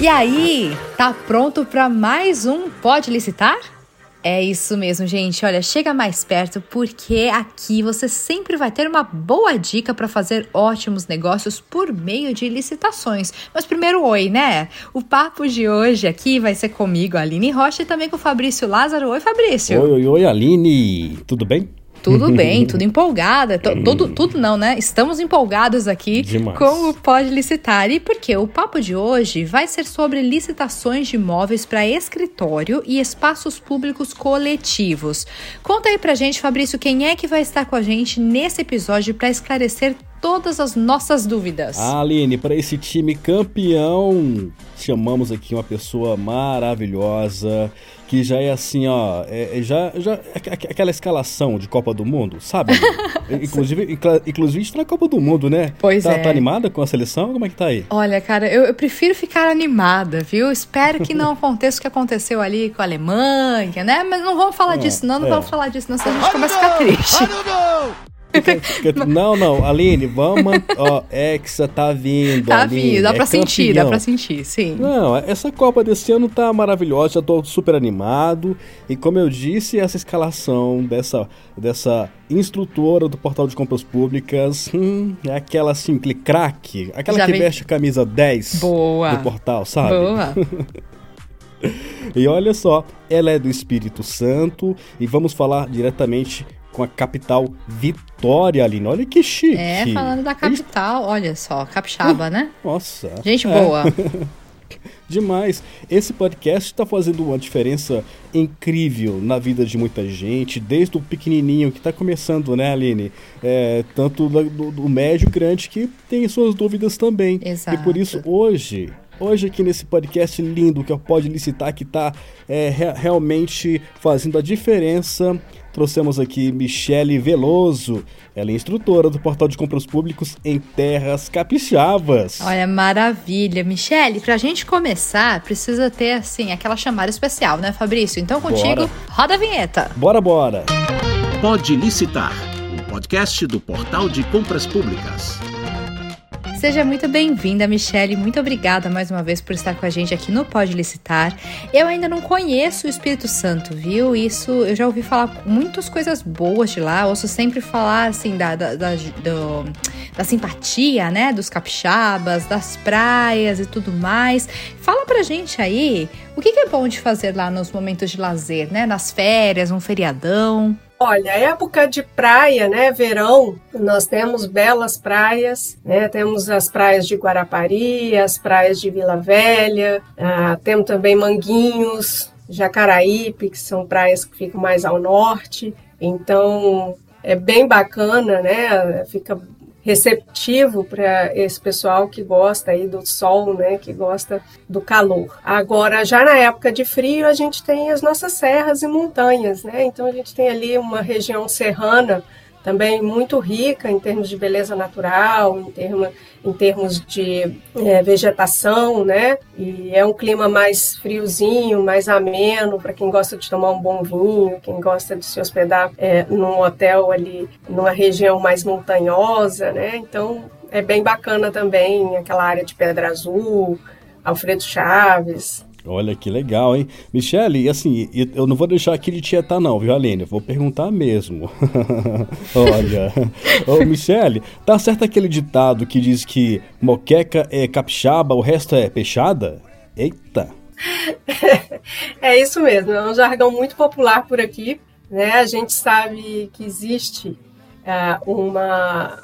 E aí, tá pronto para mais um Pode Licitar? É isso mesmo, gente. Olha, chega mais perto porque aqui você sempre vai ter uma boa dica para fazer ótimos negócios por meio de licitações. Mas primeiro, oi, né? O papo de hoje aqui vai ser comigo, Aline Rocha, e também com o Fabrício Lázaro. Oi, Fabrício. Oi, oi, oi, Aline. Tudo bem? Tudo bem, tudo empolgada. Tudo, tudo não, né? Estamos empolgados aqui Demais. com o Pode Licitar. E porque o papo de hoje vai ser sobre licitações de imóveis para escritório e espaços públicos coletivos. Conta aí pra gente, Fabrício, quem é que vai estar com a gente nesse episódio para esclarecer todas as nossas dúvidas. Ah, Aline, para esse time campeão, chamamos aqui uma pessoa maravilhosa que já é assim, ó, é, é já, já é aquela escalação de Copa do Mundo, sabe? inclusive, inclusive está na Copa do Mundo, né? Pois tá, é. Tá animada com a seleção? Como é que tá aí? Olha, cara, eu, eu prefiro ficar animada, viu? Espero que não aconteça o que aconteceu ali com a Alemanha, né? Mas não vamos falar disso, não, não é. vamos falar disso, não, senão a gente começa a ficar triste. não, não, Aline, vamos. Ó, Hexa tá vindo. Tá Aline, vindo, dá é pra campeão. sentir, dá pra sentir, sim. Não, essa Copa desse ano tá maravilhosa, já tô super animado. E como eu disse, essa escalação dessa, dessa instrutora do portal de compras públicas hum, é aquela assim, craque, aquela Já que vem- veste a camisa 10 Boa. do portal, sabe? Boa. E olha só, ela é do Espírito Santo e vamos falar diretamente com a capital Vitória, Aline. Olha que chique. É, falando da capital, olha só, capixaba, né? Nossa. Gente é. boa. Demais. Esse podcast está fazendo uma diferença incrível na vida de muita gente, desde o pequenininho que está começando, né, Aline? É, tanto do, do- do médio grande que tem suas dúvidas também. Exato. E por isso, hoje, hoje aqui nesse podcast lindo que eu Pode Licitar, que está realmente fazendo a diferença, trouxemos aqui Michele Veloso. Ela é instrutora do Portal de Compras Públicos em Terras Capixabas. Olha, maravilha. Michele, pra gente começar, precisa ter, assim, aquela chamada especial, né, Fabrício? Então, contigo, Bora. roda a vinheta. Bora, bora! Pode Licitar, um podcast do Portal de Compras Públicas. Seja muito bem-vinda, Michele. Muito obrigada mais uma vez por estar com a gente aqui no Pode Licitar. Eu ainda não conheço o Espírito Santo, viu? Isso eu já ouvi falar muitas coisas boas de lá. Ouço sempre falar assim da, da, da, do- da simpatia, né? Dos capixabas, das praias e tudo mais. Fala pra gente aí o que, que é bom de fazer lá nos momentos de lazer, né? Nas férias, um feriadão. Olha, época de praia, né? Verão, nós temos belas praias, né? Temos as praias de Guarapari, as praias de Vila Velha, ah, temos também Manguinhos, Jacaraípe, que são praias que ficam mais ao norte. Então, é bem bacana, né? Fica receptivo para esse pessoal que gosta aí do sol, né, que gosta do calor. Agora, já na época de frio, a gente tem as nossas serras e montanhas, né? Então a gente tem ali uma região serrana também muito rica em termos de beleza natural, em, termo, em termos de é, vegetação, né? E é um clima mais friozinho, mais ameno para quem gosta de tomar um bom vinho, quem gosta de se hospedar é, num hotel ali, numa região mais montanhosa, né? Então é bem bacana também aquela área de Pedra Azul, Alfredo Chaves, Olha que legal, hein? Michele, assim, eu não vou deixar aqui de tietar não, viu, Aline? Eu vou perguntar mesmo. Olha, ô Michele, tá certo aquele ditado que diz que moqueca é capixaba, o resto é peixada? Eita! É isso mesmo, é um jargão muito popular por aqui. Né? A gente sabe que existe ah, uma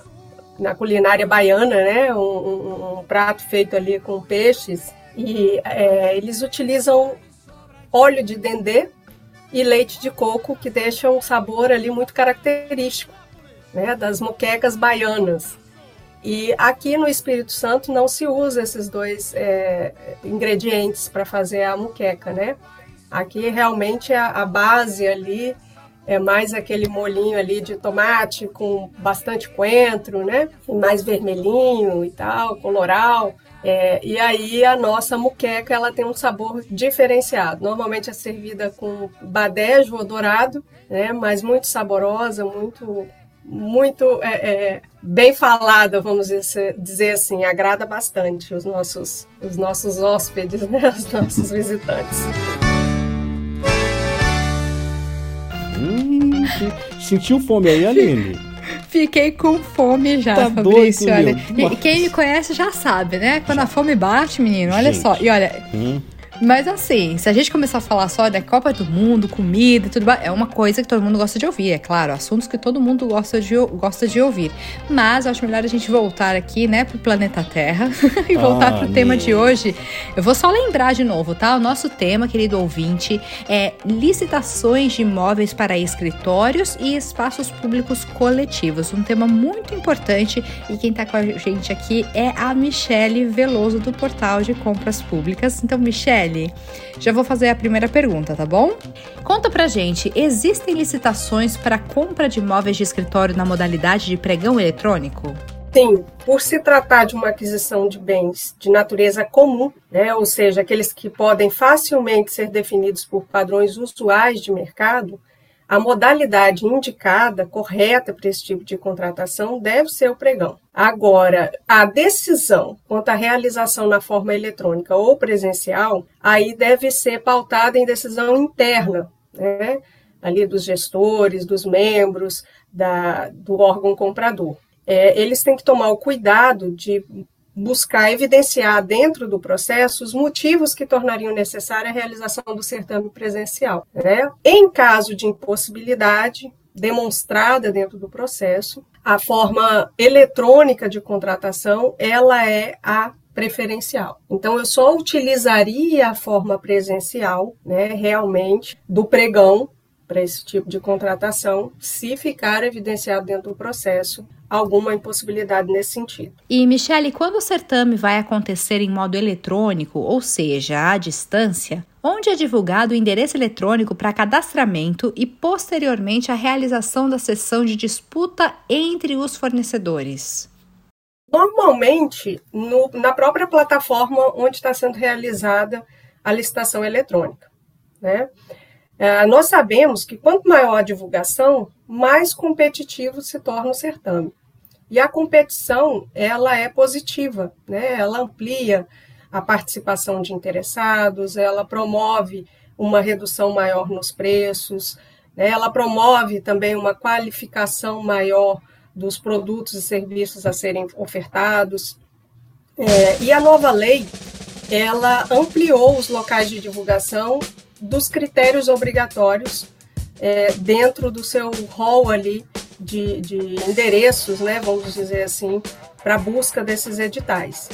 na culinária baiana, né? Um, um- um prato feito ali com peixes e é, eles utilizam óleo de dendê e leite de coco que deixam um sabor ali muito característico, né? Das moquecas baianas. E aqui no Espírito Santo não se usa esses dois é, ingredientes para fazer a muqueca, né? Aqui realmente a, a base ali é mais aquele molinho ali de tomate com bastante coentro, né? E mais vermelhinho e tal, coloral. É, e aí a nossa muqueca ela tem um sabor diferenciado. Normalmente é servida com badejo ou dourado, né? Mas muito saborosa, muito muito é, é, bem falada, vamos dizer assim, agrada bastante os nossos, os nossos hóspedes, né? os nossos visitantes. Hum, sentiu fome aí, Aline? Fiquei com fome já, tá Fabrício. Doido, olha. E quem me conhece já sabe, né? Quando a fome bate, menino, olha Gente. só. E olha, hum. Mas assim, se a gente começar a falar só da Copa do Mundo, comida e tudo, é uma coisa que todo mundo gosta de ouvir, é claro, assuntos que todo mundo gosta de, gosta de ouvir. Mas eu acho melhor a gente voltar aqui, né, pro planeta Terra e voltar ah, pro meu. tema de hoje. Eu vou só lembrar de novo, tá? O nosso tema, querido ouvinte, é licitações de imóveis para escritórios e espaços públicos coletivos. Um tema muito importante e quem tá com a gente aqui é a Michele Veloso do Portal de Compras Públicas. Então, Michele, já vou fazer a primeira pergunta, tá bom? Conta pra gente, existem licitações para compra de imóveis de escritório na modalidade de pregão eletrônico? Sim, por se tratar de uma aquisição de bens de natureza comum, né, ou seja, aqueles que podem facilmente ser definidos por padrões usuais de mercado, a modalidade indicada, correta para esse tipo de contratação, deve ser o pregão. Agora, a decisão quanto à realização na forma eletrônica ou presencial, aí deve ser pautada em decisão interna, né? ali dos gestores, dos membros, da, do órgão comprador. É, eles têm que tomar o cuidado de buscar evidenciar dentro do processo os motivos que tornariam necessária a realização do certame presencial. Né? Em caso de impossibilidade demonstrada dentro do processo, a forma eletrônica de contratação ela é a preferencial. Então, eu só utilizaria a forma presencial, né, realmente, do pregão para esse tipo de contratação, se ficar evidenciado dentro do processo alguma impossibilidade nesse sentido. E, Michele, quando o certame vai acontecer em modo eletrônico, ou seja, à distância, onde é divulgado o endereço eletrônico para cadastramento e, posteriormente, a realização da sessão de disputa entre os fornecedores? Normalmente, no, na própria plataforma onde está sendo realizada a licitação eletrônica. Né? É, nós sabemos que quanto maior a divulgação, mais competitivo se torna o certame. E a competição, ela é positiva, né? ela amplia a participação de interessados, ela promove uma redução maior nos preços, né? ela promove também uma qualificação maior dos produtos e serviços a serem ofertados. É, e a nova lei, ela ampliou os locais de divulgação dos critérios obrigatórios é, dentro do seu rol ali de, de endereços, né, vamos dizer assim, para busca desses editais.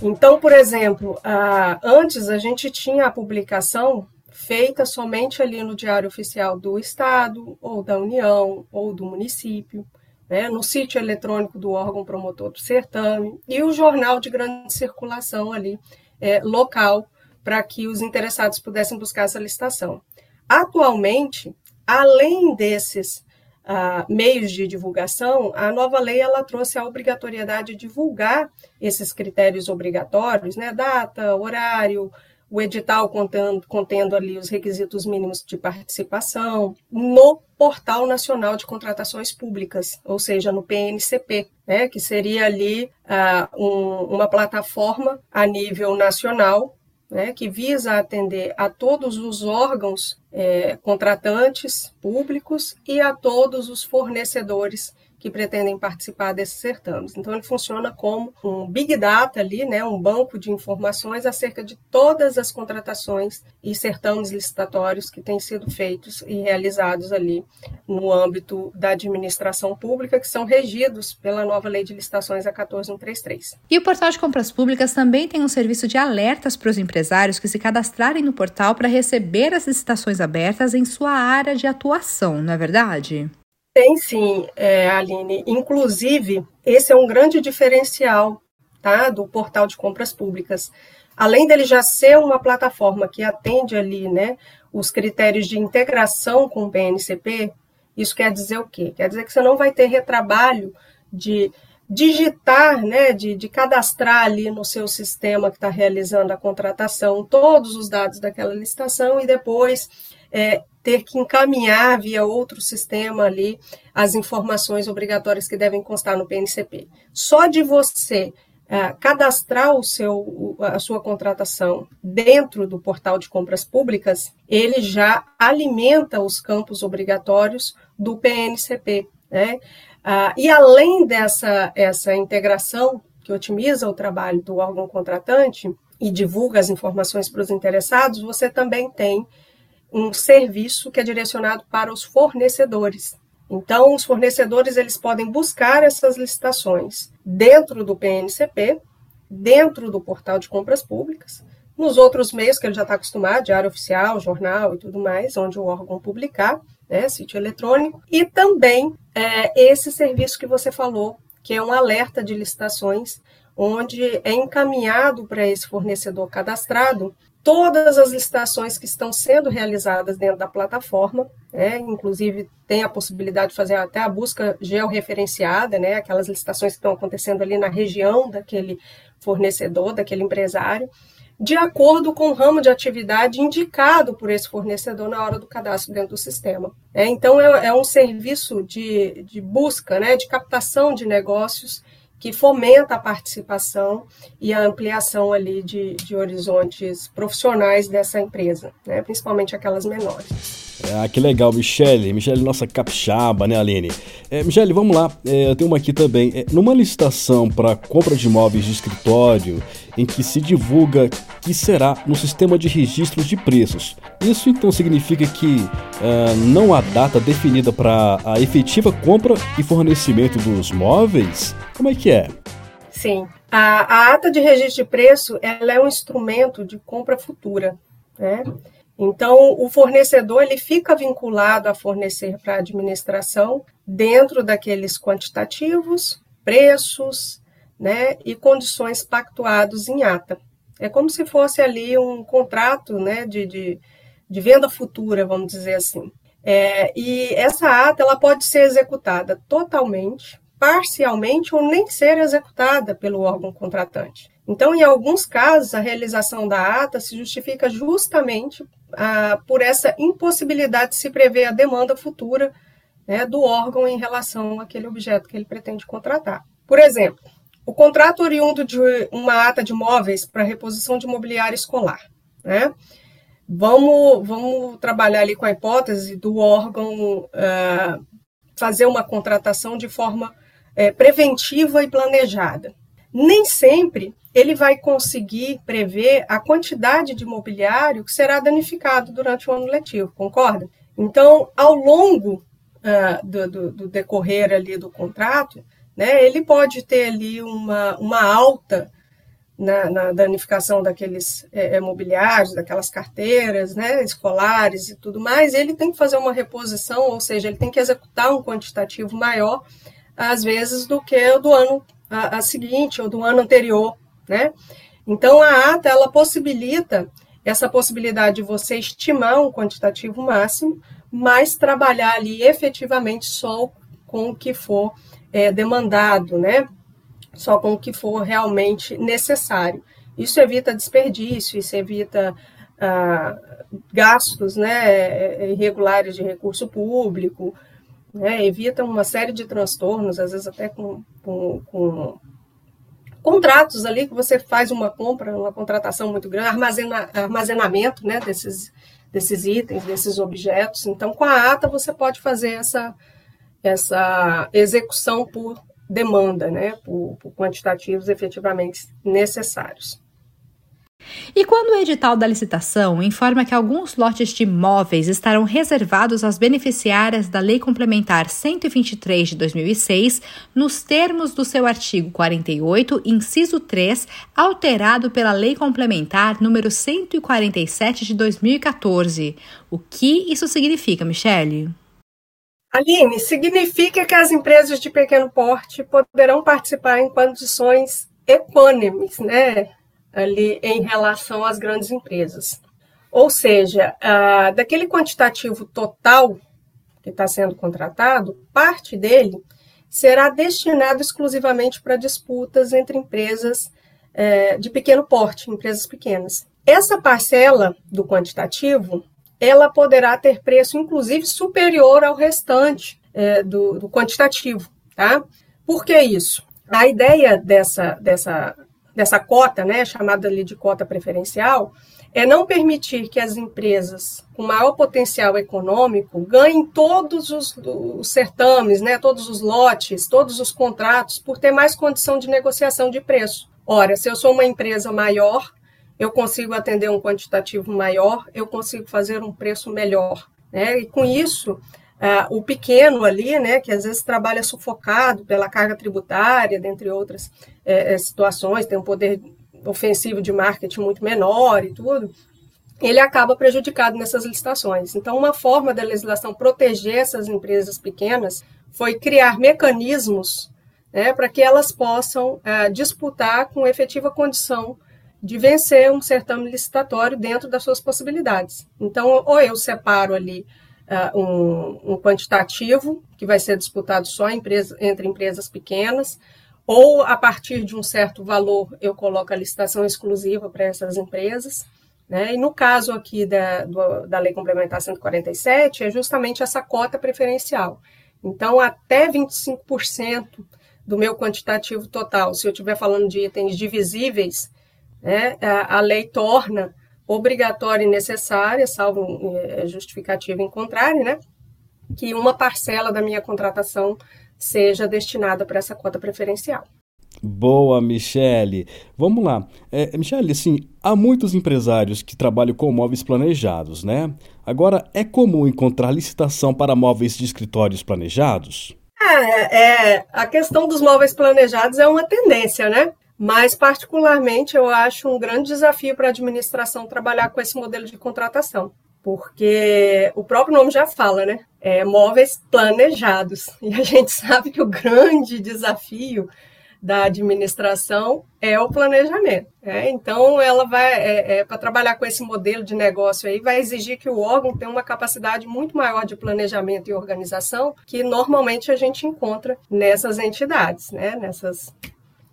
Então, por exemplo, a, antes a gente tinha a publicação feita somente ali no Diário Oficial do Estado, ou da União, ou do município, né, no sítio eletrônico do órgão promotor do certame, e o jornal de grande circulação ali, é, local, para que os interessados pudessem buscar essa licitação. Atualmente, além desses uh, meios de divulgação, a nova lei ela trouxe a obrigatoriedade de divulgar esses critérios obrigatórios, né, data, horário, o edital contendo, contendo ali os requisitos mínimos de participação, no Portal Nacional de Contratações Públicas, ou seja, no PNCP, né, que seria ali uh, um, uma plataforma a nível nacional né, que visa atender a todos os órgãos é, contratantes públicos e a todos os fornecedores que pretendem participar desses certames. Então, ele funciona como um big data ali, né, um banco de informações acerca de todas as contratações e certames licitatórios que têm sido feitos e realizados ali no âmbito da administração pública, que são regidos pela nova lei de licitações a 14133. E o portal de compras públicas também tem um serviço de alertas para os empresários que se cadastrarem no portal para receber as licitações abertas em sua área de atuação, não é verdade? Tem sim, é, Aline. Inclusive, esse é um grande diferencial tá, do portal de compras públicas. Além dele já ser uma plataforma que atende ali né, os critérios de integração com o PNCP, isso quer dizer o quê? Quer dizer que você não vai ter retrabalho de digitar, né, de, de cadastrar ali no seu sistema que está realizando a contratação todos os dados daquela licitação e depois é, ter que encaminhar via outro sistema ali as informações obrigatórias que devem constar no PNCP. Só de você é, cadastrar o seu, a sua contratação dentro do portal de compras públicas, ele já alimenta os campos obrigatórios do PNCP. Né? Ah, e além dessa essa integração que otimiza o trabalho do órgão contratante e divulga as informações para os interessados, você também tem um serviço que é direcionado para os fornecedores. Então, os fornecedores eles podem buscar essas licitações dentro do PNCP, dentro do portal de compras públicas, nos outros meios que ele já está acostumado, diário oficial, jornal e tudo mais, onde o órgão publicar, né, sítio eletrônico, e também é, esse serviço que você falou, que é um alerta de licitações, onde é encaminhado para esse fornecedor cadastrado todas as licitações que estão sendo realizadas dentro da plataforma, né? inclusive tem a possibilidade de fazer até a busca georreferenciada, né? aquelas licitações que estão acontecendo ali na região daquele fornecedor, daquele empresário, de acordo com o ramo de atividade indicado por esse fornecedor na hora do cadastro dentro do sistema. É, então, é, é, um serviço de, de busca, né, de captação de negócios que fomenta a participação e a ampliação ali de, de horizontes profissionais dessa empresa, né? principalmente aquelas menores. Ah, que legal, Michele. Michele, nossa capixaba, né, Aline? É, Michele, vamos lá. É, eu tenho uma aqui também. É, numa licitação para compra de imóveis de escritório, em que se divulga que será no sistema de registros de preços. Isso então significa que uh, não há data definida para a efetiva compra e fornecimento dos móveis? Como é que é? Sim. A, a ata de registro de preço ela é um instrumento de compra futura. Né? Então, o fornecedor ele fica vinculado a fornecer para a administração dentro daqueles quantitativos, preços né, e condições pactuados em ata. É como se fosse ali um contrato né, de, de, de venda futura, vamos dizer assim. É, e essa ata ela pode ser executada totalmente, parcialmente ou nem ser executada pelo órgão contratante. Então, em alguns casos, a realização da ata se justifica justamente ah, por essa impossibilidade de se prever a demanda futura né, do órgão em relação àquele objeto que ele pretende contratar. Por exemplo, o contrato oriundo de uma ata de móveis para reposição de mobiliário escolar. Né? Vamos, vamos trabalhar ali com a hipótese do órgão ah, fazer uma contratação de forma é, preventiva e planejada. Nem sempre ele vai conseguir prever a quantidade de mobiliário que será danificado durante o ano letivo, concorda? Então, ao longo uh, do, do, do, decorrer ali do contrato, né, ele pode ter ali uma, uma alta na, na danificação daqueles é, mobiliários, daquelas carteiras né, escolares e tudo mais, ele tem que fazer uma reposição, ou seja, ele tem que executar um quantitativo maior, às vezes, do que o do ano a, a seguinte ou do ano anterior, né? Então, a ata, ela possibilita essa possibilidade de você estimar um quantitativo máximo, mas trabalhar ali efetivamente só com o que for é, demandado, né? Só com o que for realmente necessário. Isso evita desperdício, isso evita ah, gastos né, irregulares de recurso público, né, evita uma série de transtornos, às vezes até com, com, com contratos ali que você faz uma compra, uma contratação muito grande, armazena, armazenamento né, desses, desses itens, desses objetos. Então, com a ata, você pode fazer essa, essa execução por demanda, né, por, por quantitativos efetivamente necessários. E quando o edital da licitação informa que alguns lotes de imóveis estarão reservados às beneficiárias da Lei Complementar 123 de 2006, nos termos do seu artigo 48, inciso 3, alterado pela Lei Complementar número 147 de 2014. O que isso significa, Michele? Aline, significa que as empresas de pequeno porte poderão participar em condições equânimes, né? ali em relação às grandes empresas. Ou seja, ah, daquele quantitativo total que está sendo contratado, parte dele será destinado exclusivamente para disputas entre empresas eh, de pequeno porte, empresas pequenas. Essa parcela do quantitativo ela poderá ter preço, inclusive, superior ao restante é, do, do, quantitativo. Tá? Por que isso? A ideia dessa, dessa, dessa cota, né, chamada ali de cota preferencial, é não permitir que as empresas com maior potencial econômico ganhem todos os, os, certames, né, todos os lotes, todos os contratos, por ter mais condição de negociação de preço. Ora, se eu sou uma empresa maior, eu consigo atender um quantitativo maior, eu consigo fazer um preço melhor. Né? E com isso, o pequeno ali, né, que às vezes trabalha sufocado pela carga tributária, dentre outras é, situações, tem um poder ofensivo de marketing muito menor e tudo, ele acaba prejudicado nessas licitações. Então, uma forma da legislação proteger essas empresas pequenas foi criar mecanismos né, para que elas possam uh, disputar com efetiva condição de vencer um certame licitatório dentro das suas possibilidades. Então, ou eu separo ali uh, um, um, quantitativo, que vai ser disputado só empresa, entre empresas pequenas, ou a partir de um certo valor eu coloco a licitação exclusiva para essas empresas. Né? E no caso aqui da, do, da Lei Complementar 147, é justamente essa cota preferencial. Então, até 25% do meu quantitativo total, se eu estiver falando de itens divisíveis, né, a, a lei torna obrigatória e necessária, salvo é, justificativa em contrário, né, que uma parcela da minha contratação seja destinada para essa cota preferencial. Boa, Michele. Vamos lá. É, Michele, assim, há muitos empresários que trabalham com móveis planejados, né? Agora, é comum encontrar licitação para móveis de escritórios planejados? É, é, a questão dos móveis planejados é uma tendência, né? Mas, particularmente, eu acho um grande desafio para a administração trabalhar com esse modelo de contratação, porque o próprio nome já fala, né? É móveis planejados. E a gente sabe que o grande desafio da administração é o planejamento. Né? Então, ela vai, é, é, para trabalhar com esse modelo de negócio aí, vai exigir que o órgão tenha uma capacidade muito maior de planejamento e organização que normalmente a gente encontra nessas entidades, né? nessas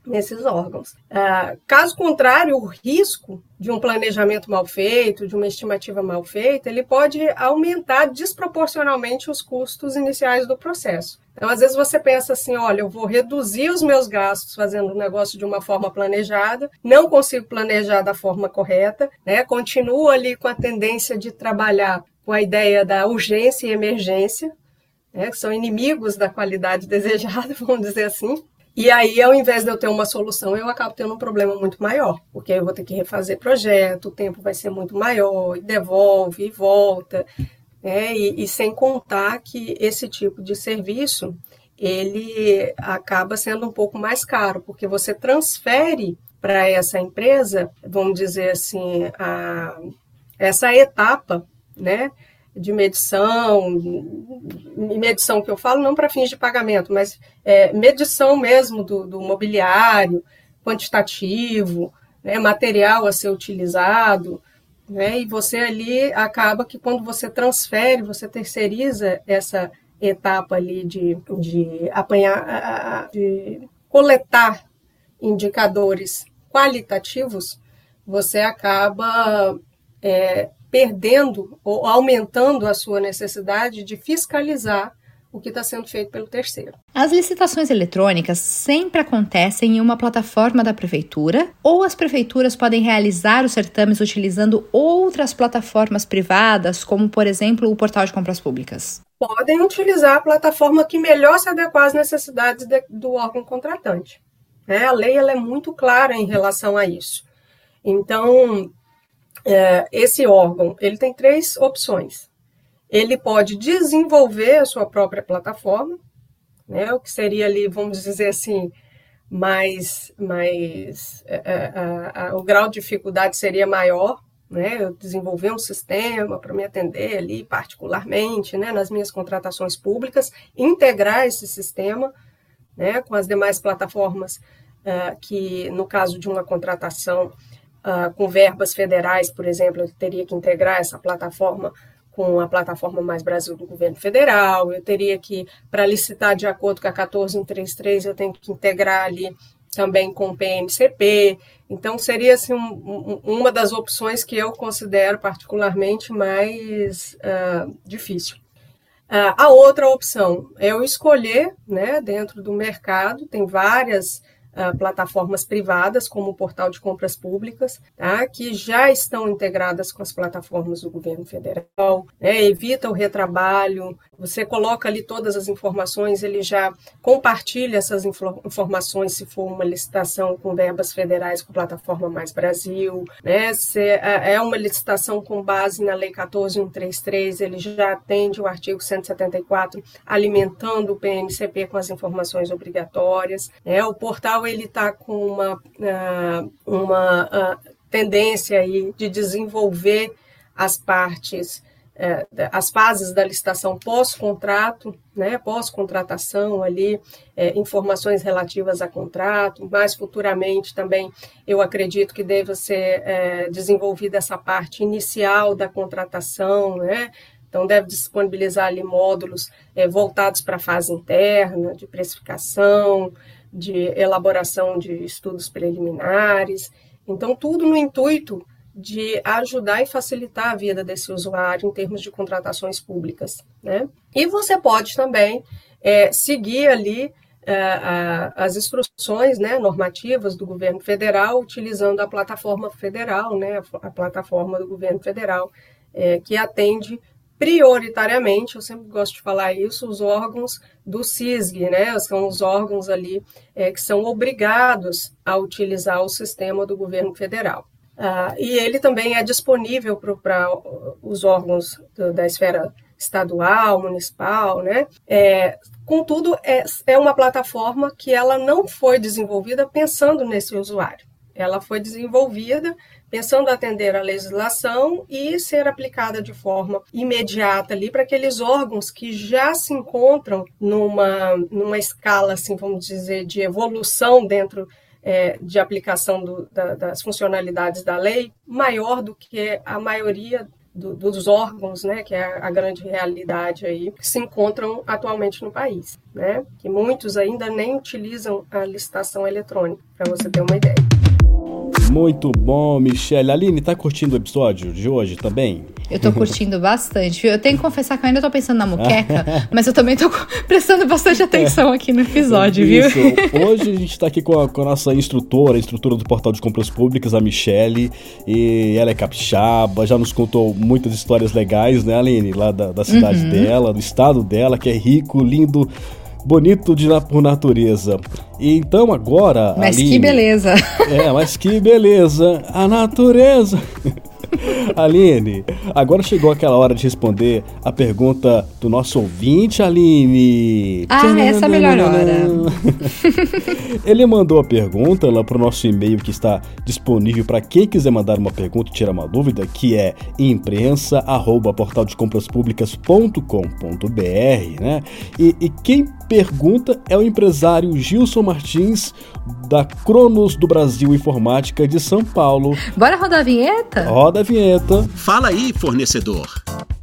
nesses órgãos. Ah, caso contrário, o risco de um planejamento mal feito, de uma estimativa mal feita, ele pode aumentar desproporcionalmente os custos iniciais do processo. Então, às vezes você pensa assim, olha, eu vou reduzir os meus gastos fazendo o negócio de uma forma planejada, não consigo planejar da forma correta, né? Continuo ali com a tendência de trabalhar com a ideia da urgência e emergência, né? que são inimigos da qualidade desejada, vamos dizer assim. E aí, ao invés de eu ter uma solução, eu acabo tendo um problema muito maior, porque eu vou ter que refazer projeto, o tempo vai ser muito maior, e devolve e volta, né? E, e sem contar que esse tipo de serviço ele acaba sendo um pouco mais caro, porque você transfere para essa empresa, vamos dizer assim, a, essa etapa, né? De medição, medição que eu falo não para fins de pagamento, mas é, medição mesmo do, do mobiliário, quantitativo, né, material a ser utilizado, né, e você ali acaba que quando você transfere, você terceiriza essa etapa ali de, de apanhar, de coletar indicadores qualitativos, você acaba é, perdendo ou aumentando a sua necessidade de fiscalizar o que está sendo feito pelo terceiro. As licitações eletrônicas sempre acontecem em uma plataforma da prefeitura ou as prefeituras podem realizar os certames utilizando outras plataformas privadas, como por exemplo o portal de compras públicas? Podem utilizar a plataforma que melhor se adequar às necessidades de, do órgão contratante. Né? A lei ela é muito clara em relação a isso. Então, é, esse órgão ele tem três opções. Ele pode desenvolver a sua própria plataforma, né, o que seria ali, vamos dizer assim, mais, mais é, é o grau de dificuldade seria maior, né, eu desenvolver um sistema para me atender ali particularmente, né, nas minhas contratações públicas, integrar esse sistema, né, com as demais plataformas uh, que, no caso de uma contratação, uh, com verbas federais, por exemplo, eu teria que integrar essa plataforma com a plataforma Mais Brasil do governo federal, eu teria que, para licitar de acordo com a 14133, eu tenho que integrar ali também com o PMCP. Então, seria assim, um, um, uma das opções que eu considero particularmente mais uh, difícil. Uh, a outra opção é eu escolher, né, dentro do mercado, tem várias plataformas privadas, como o portal de compras públicas, tá, que já estão integradas com as plataformas do governo federal, né, evita o retrabalho, você coloca ali todas as informações, ele já compartilha essas informações se for uma licitação com verbas federais com plataforma Mais Brasil, né? Se é, é uma licitação com base na Lei 14133, ele já atende o artigo 174, alimentando o PNCP com as informações obrigatórias. Né? O portal ele está com uma, ah, uma ah, tendência aí de desenvolver as partes é, as fases da licitação pós-contrato, né, pós-contratação ali, é, informações relativas a contrato, mais futuramente também eu acredito que deva ser é, desenvolvida essa parte inicial da contratação, né, então deve disponibilizar ali módulos é, voltados para a fase interna, de precificação, de elaboração de estudos preliminares, então tudo no intuito de ajudar e facilitar a vida desse usuário em termos de contratações públicas. Né? E você pode também é, seguir ali é, a, as instruções né, normativas do governo federal, utilizando a plataforma federal, né, a, a plataforma do governo federal, é, que atende prioritariamente, eu sempre gosto de falar isso, os órgãos do CISG, né? São os órgãos ali é, que são obrigados a utilizar o sistema do governo federal. Uh, e ele também é disponível para os órgãos do, da esfera estadual, municipal, né? É, contudo, é, é uma plataforma que ela não foi desenvolvida pensando nesse usuário. Ela foi desenvolvida pensando atender a legislação e ser aplicada de forma imediata ali para aqueles órgãos que já se encontram numa, numa escala, assim, vamos dizer, de evolução dentro é, de aplicação do, da, das funcionalidades da lei maior do que a maioria do, dos órgãos, né, que é a, a, grande realidade aí, que se encontram atualmente no país, né, que muitos ainda nem utilizam a licitação eletrônica, para você ter uma ideia. Muito bom, Michelle. Aline, tá curtindo o episódio de hoje também? Eu tô curtindo bastante? Eu tenho que confessar que eu ainda tô pensando na muqueca, mas eu também tô prestando bastante atenção aqui no episódio, Isso. viu? Hoje a gente tá aqui com a, com a, nossa instrutora, a instrutora do Portal de Compras Públicas, a Michelle, e ela é capixaba, já nos contou muitas histórias legais, né, Aline? Lá da, da cidade uhum. dela, do estado dela, que é rico, lindo bonito de, por natureza. E então agora. Mas Aline, que beleza! É, mas que beleza! A natureza! Aline, agora chegou aquela hora de responder a pergunta do nosso ouvinte, Aline. Ah, essa é a melhor hora. Ele mandou a pergunta lá para o nosso e-mail que está disponível para quem quiser mandar uma pergunta e tirar uma dúvida, que é imprensa@portaldecompraspublicas.com.br, né? E, e quem pergunta é o empresário Gilson Martins da Cronos do Brasil Informática de São Paulo. Bora rodar a vinheta? Roda a vinheta. Fala aí, fornecedor.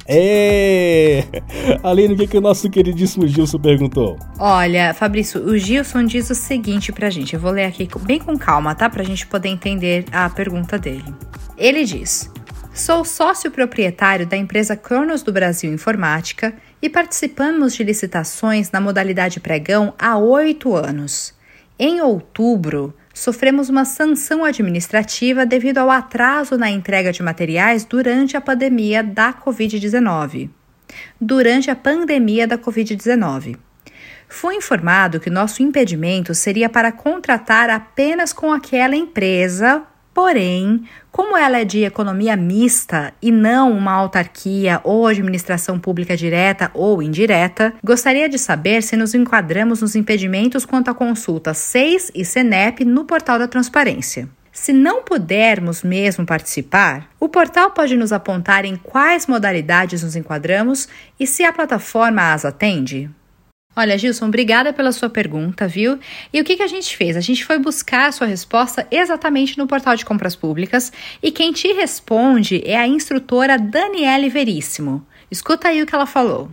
É! Aline, o que, que o nosso queridíssimo Gilson perguntou? Olha, Fabrício, o Gilson diz o seguinte pra gente. Eu vou ler aqui bem com calma, tá? Pra gente poder entender a pergunta dele. Ele diz: Sou sócio proprietário da empresa Cronos do Brasil Informática e participamos de licitações na modalidade pregão há oito anos. Em outubro, sofremos uma sanção administrativa devido ao atraso na entrega de materiais durante a pandemia da Covid-19. Durante a pandemia da Covid-19. Fui informado que nosso impedimento seria para contratar apenas com aquela empresa Porém, como ela é de economia mista e não uma autarquia ou administração pública direta ou indireta, gostaria de saber se nos enquadramos nos impedimentos quanto à consulta 6 e CENEP no portal da transparência. Se não pudermos mesmo participar, o portal pode nos apontar em quais modalidades nos enquadramos e se a plataforma as atende? Olha, Gilson, obrigada pela sua pergunta, viu? E o que, que a gente fez? A gente foi buscar a sua resposta exatamente no portal de compras públicas e quem te responde é a instrutora Daniele Veríssimo. Escuta aí o que ela falou.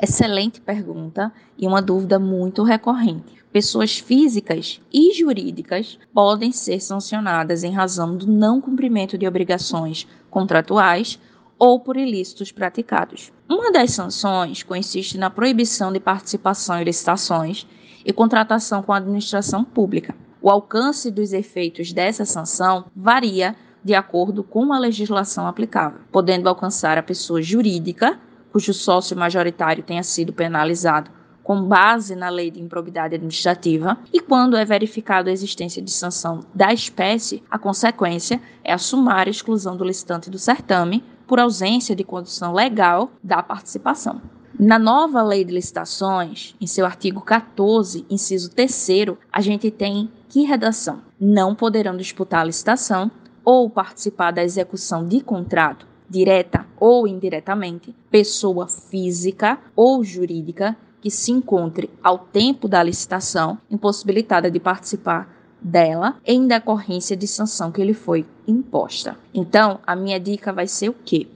Excelente pergunta e uma dúvida muito recorrente. pessoas físicas e jurídicas podem ser sancionadas em razão do não cumprimento de obrigações contratuais ou por ilícitos praticados. Uma das sanções consiste na proibição de participação em licitações e contratação com a administração pública. O alcance dos efeitos dessa sanção varia de acordo com a legislação aplicável, podendo alcançar a pessoa jurídica cujo sócio majoritário tenha sido penalizado com base na lei de improbidade administrativa, e quando é verificada a existência de sanção da espécie, a consequência é a sumária exclusão do licitante do certame por ausência de condição legal da participação. Na nova lei de licitações, em seu artigo 14, inciso 3, a gente tem que redação? Não poderão disputar a licitação ou participar da execução de contrato, direta ou indiretamente, pessoa física ou jurídica que se encontre ao tempo da licitação impossibilitada de participar dela em decorrência de sanção que lhe foi imposta. Então, a minha dica vai ser o quê?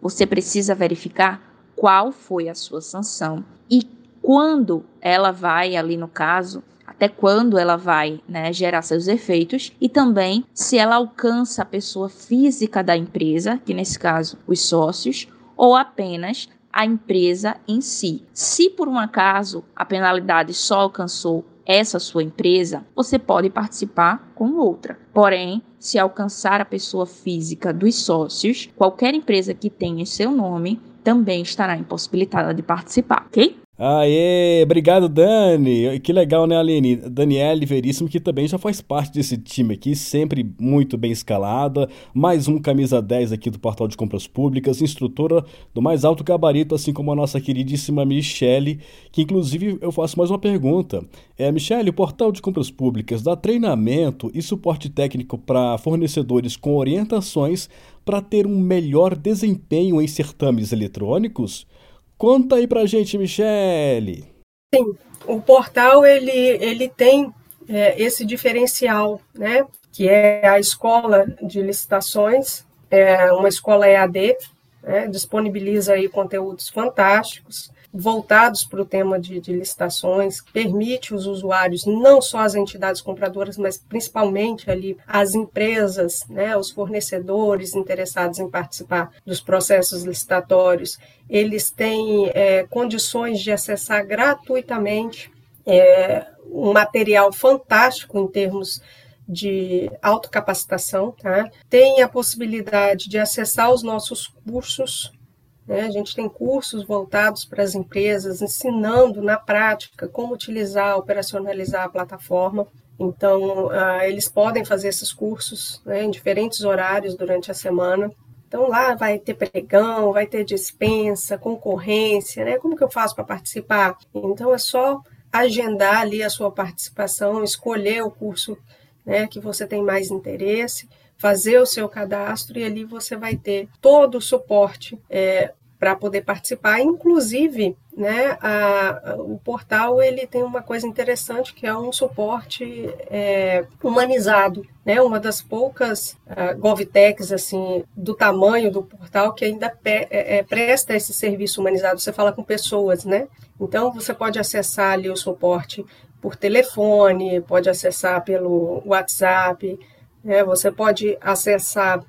Você precisa verificar qual foi a sua sanção e quando ela vai ali no caso até quando ela vai né, gerar seus efeitos e também se ela alcança a pessoa física da empresa, que nesse caso os sócios, ou apenas a empresa em si. Se por um acaso a penalidade só alcançou essa sua empresa, você pode participar com outra. Porém, se alcançar a pessoa física dos sócios, qualquer empresa que tenha seu nome também estará impossibilitada de participar, ok? Aê, obrigado Dani. Que legal, né, Aline? Daniele Veríssimo, que também já faz parte desse time aqui, sempre muito bem escalada. Mais um camisa 10 aqui do Portal de Compras Públicas, instrutora do mais alto gabarito, assim como a nossa queridíssima Michele, que inclusive eu faço mais uma pergunta. É, Michele, o Portal de Compras Públicas dá treinamento e suporte técnico para fornecedores com orientações para ter um melhor desempenho em certames eletrônicos? Conta aí pra gente, Michele. Sim, o portal ele, ele tem é, esse diferencial, né? Que é a escola de licitações, é uma escola EAD, né, disponibiliza aí conteúdos fantásticos voltados para o tema de, de, licitações, permite os usuários, não só as entidades compradoras, mas principalmente ali as empresas, né, os fornecedores interessados em participar dos processos licitatórios, eles têm é, condições de acessar gratuitamente é, um material fantástico em termos de autocapacitação, tá? tem a possibilidade de acessar os nossos cursos né? A gente tem cursos voltados para as empresas, ensinando na prática como utilizar, operacionalizar a plataforma. Então, uh, eles podem fazer esses cursos né, em diferentes horários durante a semana. Então, lá vai ter pregão, vai ter dispensa, concorrência, né? Como que eu faço para participar? Então, é só agendar ali a sua participação, escolher o curso né, que você tem mais interesse fazer o seu cadastro e ali você vai ter todo o suporte é, para poder participar. Inclusive, né, a, o portal ele tem uma coisa interessante que é um suporte é, humanizado, né? Uma das poucas uh, GovTechs assim do tamanho do portal que ainda pe, é, é, presta esse serviço humanizado. Você fala com pessoas, né? Então você pode acessar ali o suporte por telefone, pode acessar pelo WhatsApp, é, você pode acessar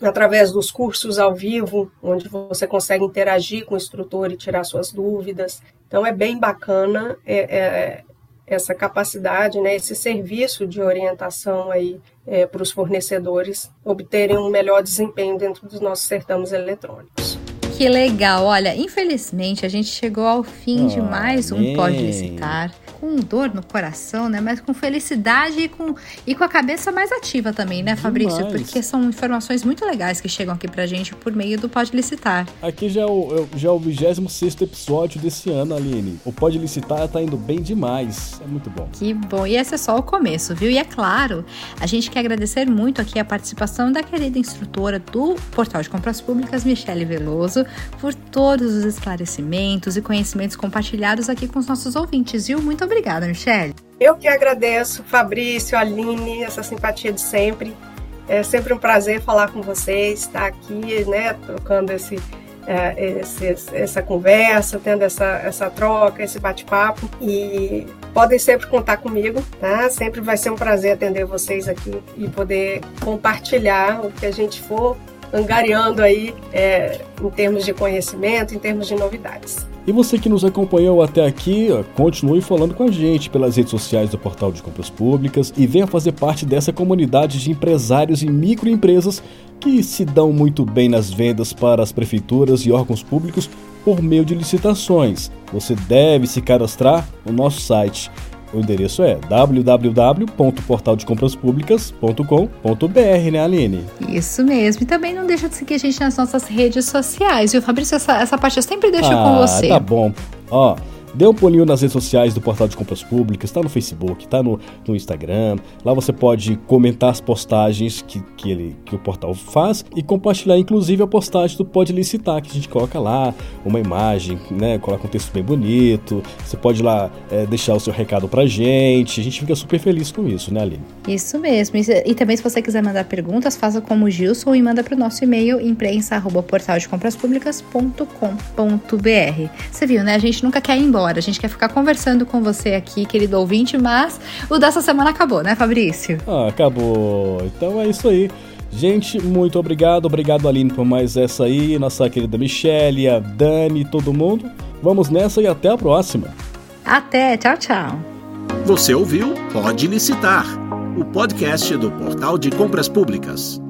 através dos cursos ao vivo, onde você consegue interagir com o instrutor e tirar suas dúvidas. Então é bem bacana é, é, essa capacidade, né, esse serviço de orientação aí é, para os fornecedores obterem um melhor desempenho dentro dos nossos certames eletrônicos. Que legal! Olha, infelizmente a gente chegou ao fim de mais um Pode Licitar com dor no coração, né? Mas com felicidade e com, e com a cabeça mais ativa também, né, Fabrício? Demais. Porque são informações muito legais que chegam aqui pra gente por meio do Pode Licitar. Aqui já é o, é já é o 26 episódio desse ano, Aline. O Pode Licitar tá indo bem demais. É muito bom. Que bom. E esse é só o começo, viu? E é claro, a gente quer agradecer muito aqui a participação da querida instrutora do Portal de Compras Públicas, Michele Veloso, por todos os esclarecimentos e conhecimentos compartilhados aqui com os nossos ouvintes, viu? Muito obrigada, Michelle. Eu que agradeço, Fabrício, Aline, essa simpatia de sempre. É sempre um prazer falar com vocês, estar aqui, né, trocando esse, é, esse, essa conversa, tendo essa, essa troca, esse bate-papo. E podem sempre contar comigo, tá? Sempre vai ser um prazer atender vocês aqui e poder compartilhar o que a gente for angariando aí é, em termos de conhecimento, em termos de novidades. E você que nos acompanhou até aqui, continue falando com a gente pelas redes sociais do Portal de Compras Públicas e venha fazer parte dessa comunidade de empresários e microempresas que se dão muito bem nas vendas para as prefeituras e órgãos públicos por meio de licitações. Você deve se cadastrar no nosso site o endereço é www.portaldecompraspublicas.com.br, né, Aline? Isso mesmo. E também não deixa de seguir a gente nas nossas redes sociais, viu, Fabrício? Essa, essa parte eu sempre deixo ah, com você. Tá bom. Ó, Dê um pulinho nas redes sociais do Portal de Compras Públicas, está no Facebook, está no, no Instagram. Lá você pode comentar as postagens que, que, ele, que o portal faz e compartilhar, inclusive, a postagem do Pode Licitar, que a gente coloca lá uma imagem, né? Coloca um texto bem bonito. Você pode lá é, deixar o seu recado pra gente. A gente fica super feliz com isso, né, Aline? Isso mesmo. E também, se você quiser mandar perguntas, faça como o Gilson e manda para o nosso e-mail imprensa.portaldecompraspúblicas.com.br. Você viu, né? A gente nunca quer ir embora hora. A gente quer ficar conversando com você aqui, querido ouvinte, mas o dessa semana acabou, né, Fabrício? Ah, acabou. Então é isso aí. Gente, muito obrigado. Obrigado, Aline, por mais essa aí. Nossa querida Michelle, a Dani, todo mundo. Vamos nessa e até a próxima. Até, tchau, tchau. Você ouviu Pode Licitar, o podcast do Portal de Compras Públicas.